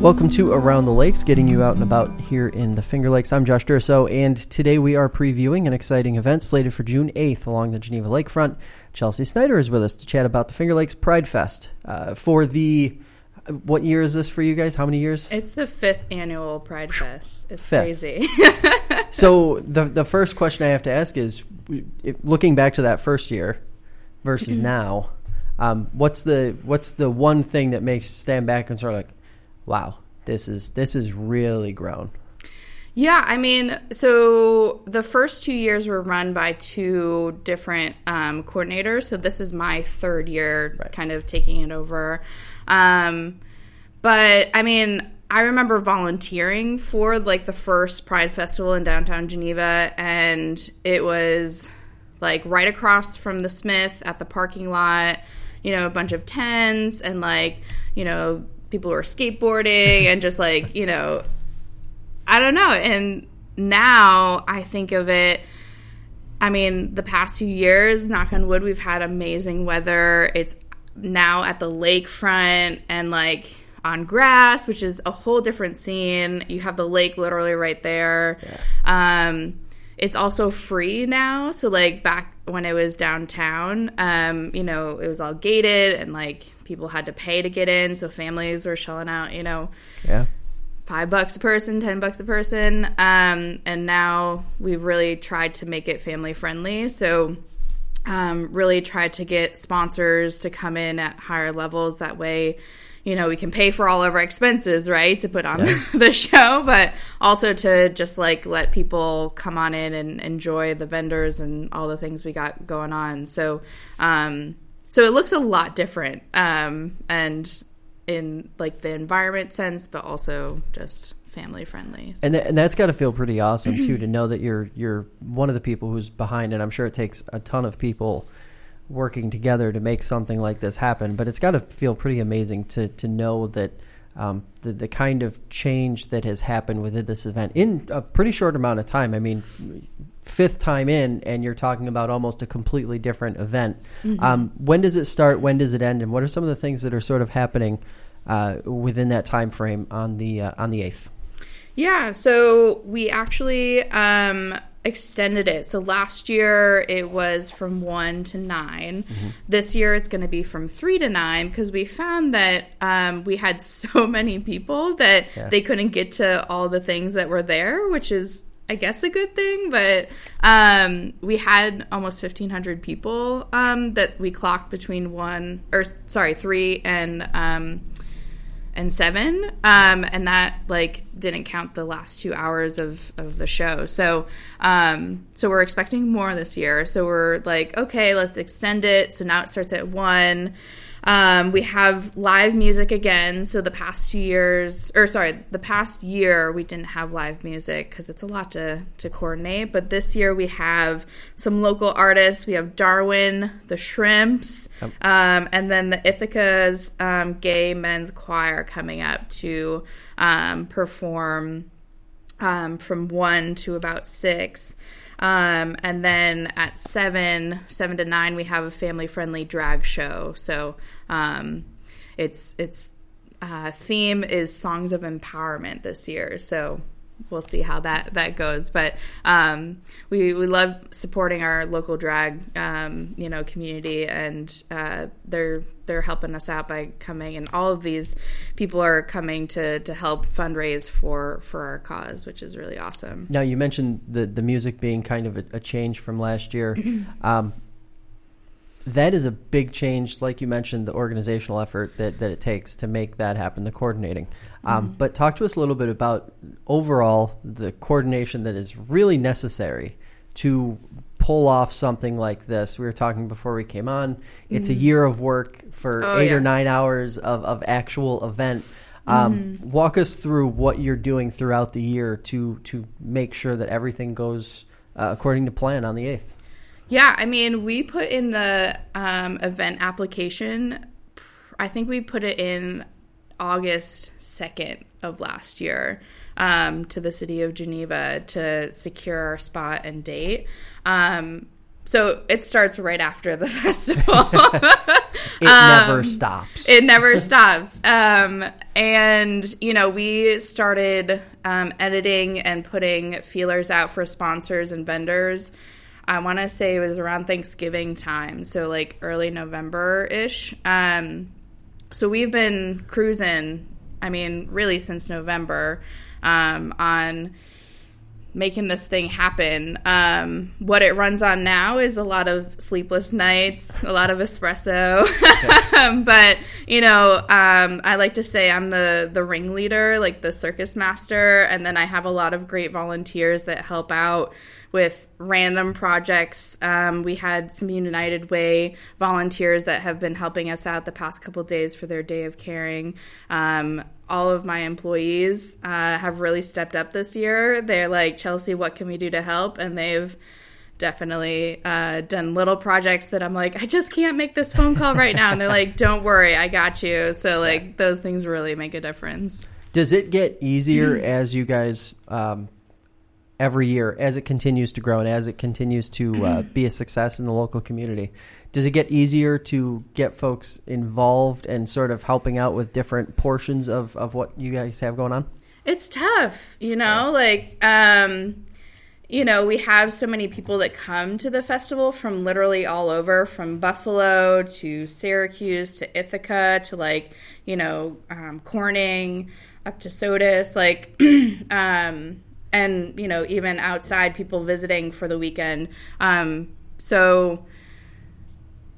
Welcome to Around the Lakes, getting you out and about here in the Finger Lakes. I'm Josh Durso, and today we are previewing an exciting event slated for June 8th along the Geneva Lakefront. Chelsea Snyder is with us to chat about the Finger Lakes Pride Fest. Uh, for the, what year is this for you guys? How many years? It's the fifth annual Pride Fest. It's Fifth. crazy. So the the first question I have to ask is, if, looking back to that first year versus now, um, what's the what's the one thing that makes stand back and sort of like, wow, this is this is really grown. yeah, I mean, so the first two years were run by two different um, coordinators. So this is my third year Right. kind of taking it over. Um, but I mean, I remember volunteering for like the first Pride Festival in downtown Geneva, and it was like right across from the Smith at the parking lot, you know, a bunch of tents and like, you know, people were skateboarding and just like, you know, I don't know. And now I think of it. I mean, the past few years, knock on wood, we've had amazing weather. It's now at the lakefront and like on grass, which is a whole different scene. You have the lake literally right there. Um, it's also free now. So like back when it was downtown, um, you know, it was all gated and like people had to pay to get in. So families were shelling out, you know, Yeah. five bucks a person, ten bucks a person. Um, and now we've really tried to make it family friendly. So um, really tried to get sponsors to come in at higher levels. That way, you know, we can pay for all of our expenses, right, to put on the show, but also to just like let people come on in and enjoy the vendors and all the things we got going on. So, um, so it looks a lot different, um, and in like the environment sense, but also just family friendly. And th- and that's got to feel pretty awesome too to know that you're you're one of the people who's behind it. I'm sure it takes a ton of people working together to make something like this happen, but it's got to feel pretty amazing to to know that um, the the kind of change that has happened within this event in a pretty short amount of time. I mean, fifth time in, and you're talking about almost a completely different event. Um, when does it start? When does it end? And what are some of the things that are sort of happening uh, within that time frame on the uh, on the eighth? Yeah, so we actually um, extended it. So last year it was from one to 9 This year it's going to be from three to nine because we found that um, we had so many people that Yeah. they couldn't get to all the things that were there, which is. I guess a good thing, but um, we had almost fifteen hundred people um, that we clocked between one or sorry three and um, and seven um and that like didn't count the last two hours of of the show. So um so we're expecting more this year. So we're like okay let's extend it. So now it starts at one um we have live music again. So the past two years or sorry the past year we didn't have live music because it's a lot to to coordinate. But this year we have some local artists. We have darwin the shrimps um, and then the Ithaca's um, gay men's choir coming up to um, perform um, from one to about six. Um, and then at seven, seven to nine, we have a family-friendly drag show. So um, it's it's uh, theme is songs of empowerment this year. So we'll see how that that goes. But um, we we love supporting our local drag um, you know community, and uh, they're they're helping us out by coming, and all of these people are coming to to help fundraise for for our cause, which is really awesome. Now you mentioned the the music being kind of a, a change from last year. um, that is a big change, like you mentioned, the organizational effort that, that it takes to make that happen, the coordinating. Um, But talk to us a little bit about overall the coordination that is really necessary to pull off something like this. We were talking before we came on. It's a year of work for Oh, eight or nine hours of, of actual event. Um, Walk us through what you're doing throughout the year to to make sure that everything goes uh, according to plan on the eighth. Yeah, I mean, we put in the um, event application. I think we put it in August 2nd of last year um, to the city of Geneva to secure our spot and date. Um, so it starts right after the festival. It never stops. It never stops. Um, and, you know, we started um, editing and putting feelers out for sponsors and vendors. I want to say it was around Thanksgiving time, so like early November ish. Um, so we've been cruising, I mean, really since November um, on making this thing happen. Um, what it runs on now is a lot of sleepless nights, a lot of espresso. but you know, um, I like to say I'm the the ringleader, like the circus master, and then I have a lot of great volunteers that help out with random projects. Um, we had some United Way volunteers that have been helping us out the past couple days for their day of caring. Um, all of my employees uh, have really stepped up this year. They're like, Chelsea, what can we do to help? And they've definitely uh, done little projects that I'm like, I just can't make this phone call right now. And they're like, don't worry, I got you. So, like, those things really make a difference. Does it get easier as you guys um, every year as it continues to grow and as it continues to uh, be a success in the local community. Does it get easier to get folks involved and sort of helping out with different portions of, of what you guys have going on? It's tough, you know, like, um, you know, we have so many people that come to the festival from literally all over, from Buffalo to Syracuse to Ithaca to like, you know, um, Corning up to Sodus. Like, um, and you know even outside people visiting for the weekend. Um, so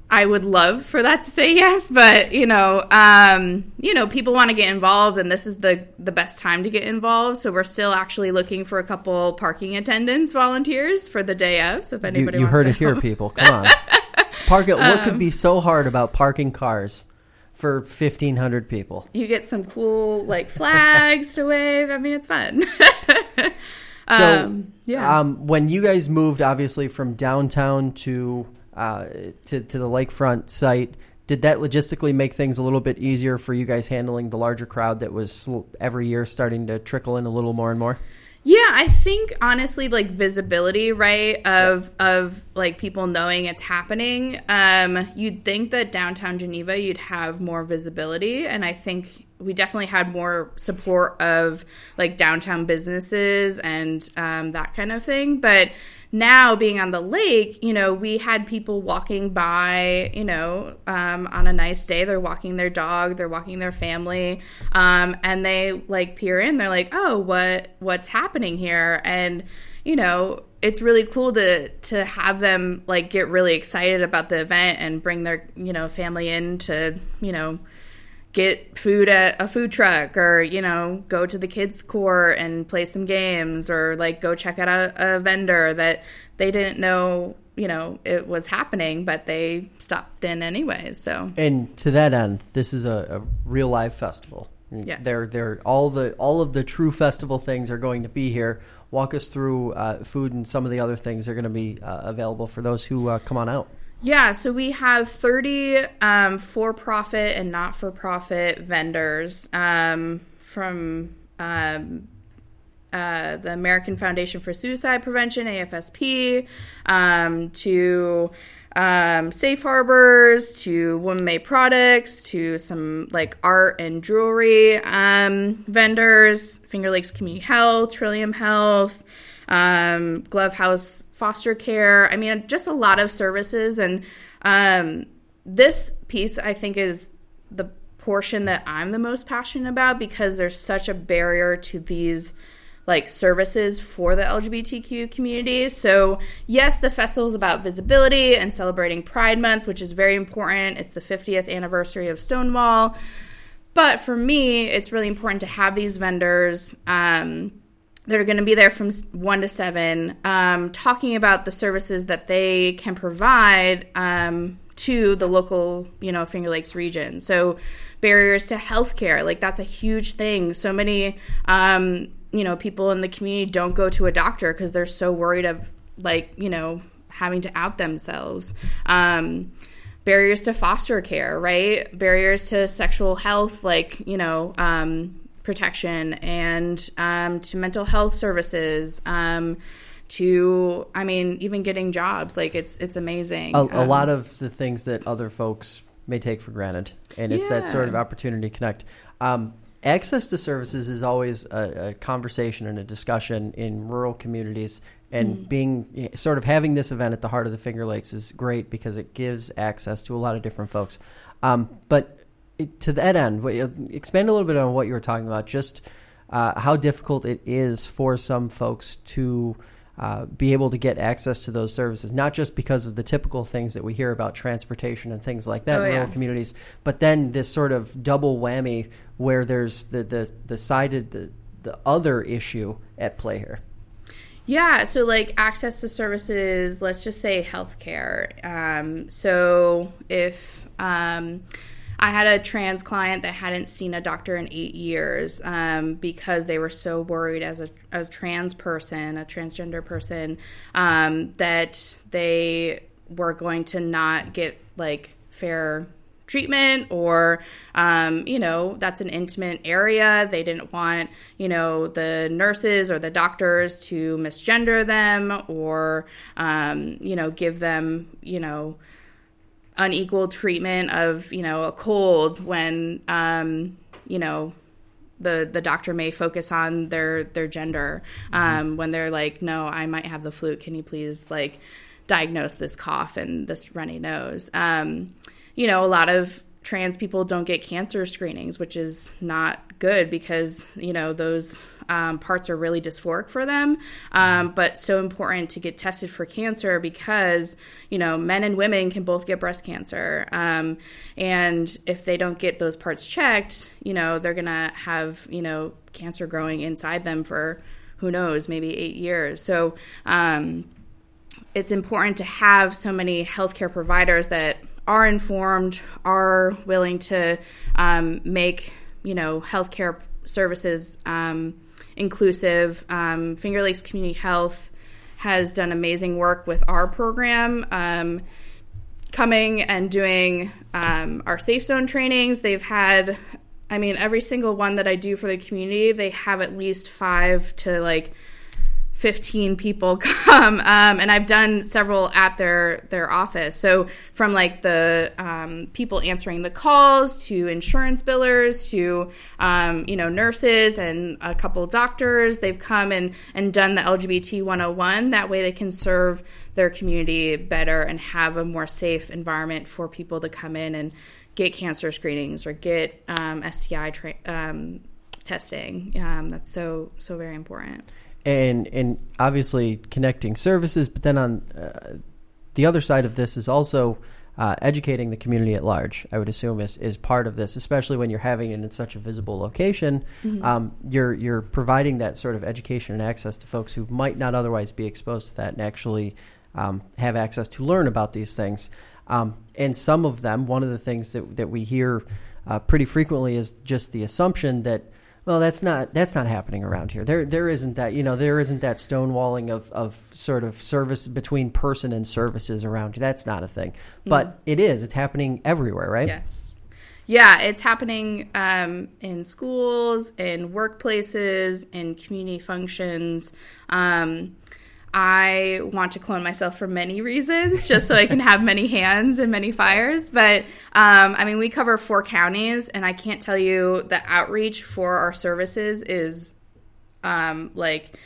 i would love for that to say yes but you know um, you know people want to get involved and this is the the best time to get involved. So we're still actually looking for a couple parking attendants volunteers for the day of so if anybody you, you heard it here people. Come on. Park it what could be so hard about parking cars for 1500 people? You get some cool like flags to wave. I mean it's fun So, um, yeah. Um, when you guys moved, obviously from downtown to uh, to to the lakefront site, did that logistically make things a little bit easier for you guys handling the larger crowd that was every year starting to trickle in a little more and more? Yeah, I think honestly, like visibility, right, of yeah. of like people knowing it's happening. Um, you'd think that downtown Geneva, you'd have more visibility, and I think we definitely had more support of like downtown businesses and um, that kind of thing. But now being on the lake, you know, we had people walking by, you know, um, on a nice day. They're walking their dog, they're walking their family, um, and they like peer in. They're like, "Oh, what what's happening here?" And you know, it's really cool to to have them like get really excited about the event and bring their you know family in to you know get food at a food truck or you know go to the kids court and play some games or like go check out a, a, vendor that they didn't know you know it was happening but they stopped in anyways so. And to that end this is a, a real live festival. Yes. they're they're all the all of the true festival things are going to be here. Walk us through uh, food and some of the other things that are going to be uh, available for those who uh, come on out yeah, so we have 30 um, for profit and not for profit vendors um, from um, uh, the American Foundation for Suicide Prevention, AFSP, um, to um, Safe Harbors, to Woman Made Products, to some like art and jewelry um, vendors, Finger Lakes Community Health, Trillium Health, Glove House foster care. I mean, just a lot of services. And um, this piece, I think, is the portion that I'm the most passionate about because there's such a barrier to these like services for the LGBTQ community. So, yes, the festival is about visibility and celebrating Pride Month, which is very important. It's the 50th anniversary of Stonewall. But for me, it's really important to have these vendors um, that are going to be there from 1 to 7 um, talking about the services that they can provide um, to the local you know finger lakes region. So barriers to healthcare like that's a huge thing. So many um, you know people in the community don't go to a doctor because they're so worried of like you know having to out themselves. Um, barriers to foster care right? Barriers to sexual health like you know um, protection and um, to mental health services, um, to I mean even getting jobs like it's it's amazing. A, Um, a lot of the things that other folks may take for granted, and it's that sort of opportunity to connect. Um, access to services is always a, a conversation and a discussion in rural communities, and Mm. being sort of having this event at the heart of the Finger Lakes is great because it gives access to a lot of different folks. Um, but to that end, what, expand a little bit on what you were talking about, just uh, how difficult it is for some folks to uh, be able to get access to those services, not just because of the typical things that we hear about transportation and things like that Oh, in rural yeah. communities, but then this sort of double whammy where there's the the the sided the the other issue at play here. Yeah, so like access to services, let's just say healthcare. Um, so if um, I had a trans client that hadn't seen a doctor in eight years um, because they were so worried as a, a trans person, a transgender person, um, that they were going to not get like fair treatment or um, you know that's an intimate area. They didn't want you know the nurses or the doctors to misgender them or um, you know give them you know unequal treatment of you know a cold when um, you know the the doctor may focus on their their gender. Um, when they're like no I might have the flu. Can you please like diagnose this cough and this runny nose? Um, you know a lot of trans people don't get cancer screenings which is not good because you know those um, parts are really dysphoric for them. Um, but so important to get tested for cancer because you know men and women can both get breast cancer. Um, and if they don't get those parts checked you know they're gonna have you know cancer growing inside them for who knows maybe eight years. So um, it's important to have so many healthcare providers that are informed, are willing to um, make you know healthcare services um, inclusive. Um, Finger Lakes Community Health has done amazing work with our program. Um, coming and doing um, our safe zone trainings. They've had, I mean, every single one that I do for the community, they have at least five to like 15 people come um, and i've done several at their their office. So from like the um, people answering the calls to insurance billers to um, you know nurses and a couple doctors they've come and and done the lgbt 101 that way they can serve their community better and have a more safe environment for people to come in and get cancer screenings or get um, sti tra- um, testing. Um, that's so so very important and and obviously connecting services, but then on uh, the other side of this is also uh, educating the community at large. I would assume is is part of this, especially when you're having it in such a visible location. Um, you're you're providing that sort of education and access to folks who might not otherwise be exposed to that and actually um, have access to learn about these things. Um, and some of them, one of the things that that we hear uh, pretty frequently is just the assumption that well, that's not that's not happening around here. There there isn't that you know there isn't that stonewalling of of sort of service between person and services around here. That's not a thing, but it is. It's happening everywhere, right? Yes. Yeah, it's happening um, in schools, in workplaces, in community functions. Um, I want to clone myself for many reasons, just so I can have many hands and many fires. But um, I mean, we cover four counties, and I can't tell you the outreach for our services is um, like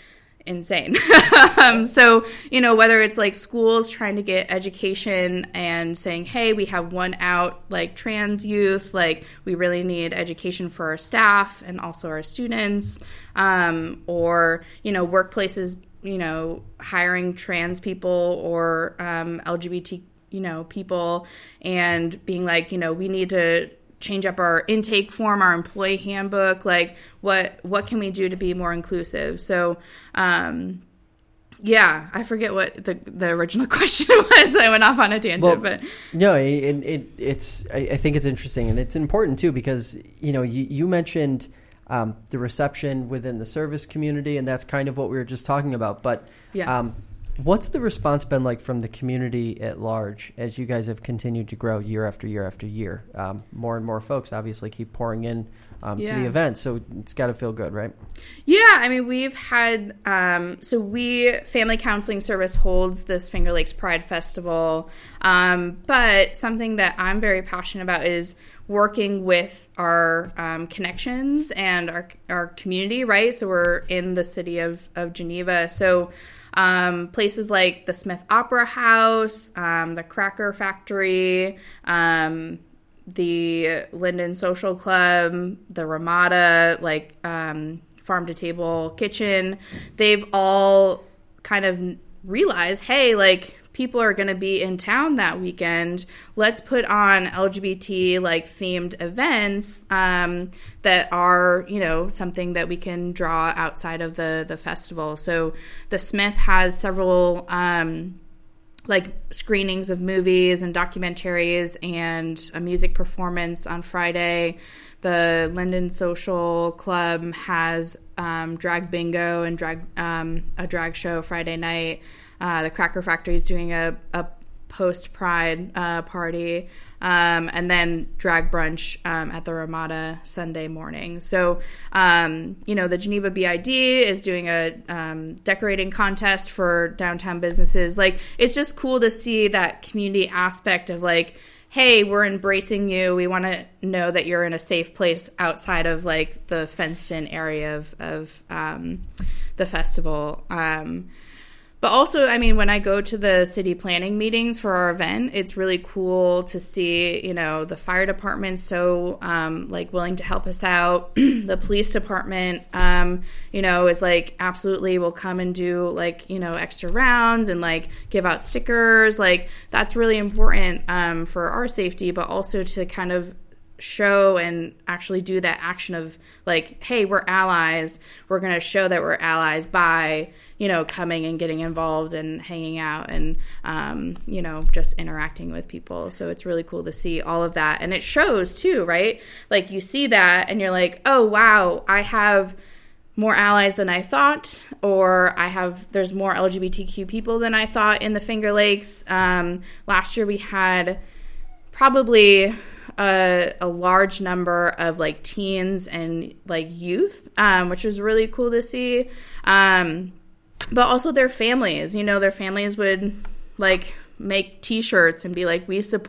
insane. um, so, you know, whether it's like schools trying to get education and saying, hey, we have one out like trans youth, like we really need education for our staff and also our students, um, or, you know, workplaces, you know, hiring trans people or um, LGBT, you know, people and being like, you know, we need to change up our intake form our employee handbook like what what can we do to be more inclusive so um yeah i forget what the the original question was i went off on a tangent Well, but No, it, it, it's. I, I think it's interesting, and it's important too because you know you, you mentioned um, the reception within the service community, and that's kind of what we were just talking about. But Yeah. um, What's the response been like from the community at large as you guys have continued to grow year after year after year? Um, more and more folks obviously keep pouring in um, Yeah. to the event, so it's got to feel good, right? Yeah, I mean, we've had, um, so we, Family Counseling Service holds this Finger Lakes Pride Festival. Um, but something that I'm very passionate about is working with our um, connections and our, our community, right? So we're in the city of, of Geneva. So um, places like the Smith Opera House, um, the Cracker Factory, um, the Linden Social Club, the Ramada, like um, Farm to Table Kitchen, they've all kind of realized, hey, like people are going to be in town that weekend. Let's put on LGBT like themed events um, that are, you know, something that we can draw outside of the the festival. So the Smith has several. Um, like screenings of movies and documentaries and a music performance on Friday. The Linden Social Club has um, drag bingo and drag um, a drag show Friday night. Uh, the Cracker Factory is doing a, a post Pride uh, party, um, and then drag brunch um, at the Ramada Sunday morning. So, um, you know, the Geneva BID is doing a um, decorating contest for downtown businesses. Like, it's just cool to see that community aspect of like, hey, we're embracing you. We want to know that you're in a safe place outside of like the fenced in area of, of um, the festival. But also, I mean, when I go to the city planning meetings for our event, it's really cool to see, you know, the fire department so um, like willing to help us out. the police department, um, you know, is like absolutely will come and do like you know extra rounds and like give out stickers. Like that's really important um, for our safety, but also to kind of show and actually do that action of like hey we're allies we're going to show that we're allies by you know coming and getting involved and hanging out and um, you know just interacting with people so it's really cool to see all of that and it shows too right like you see that and you're like oh wow i have more allies than I thought, or I have there's more LGBTQ people than I thought in the Finger Lakes. Um, last year we had probably a, a large number of like teens and like youth, um, which was really cool to see. Um, but also their families, you know, their families would like make T-shirts and be like, "We support."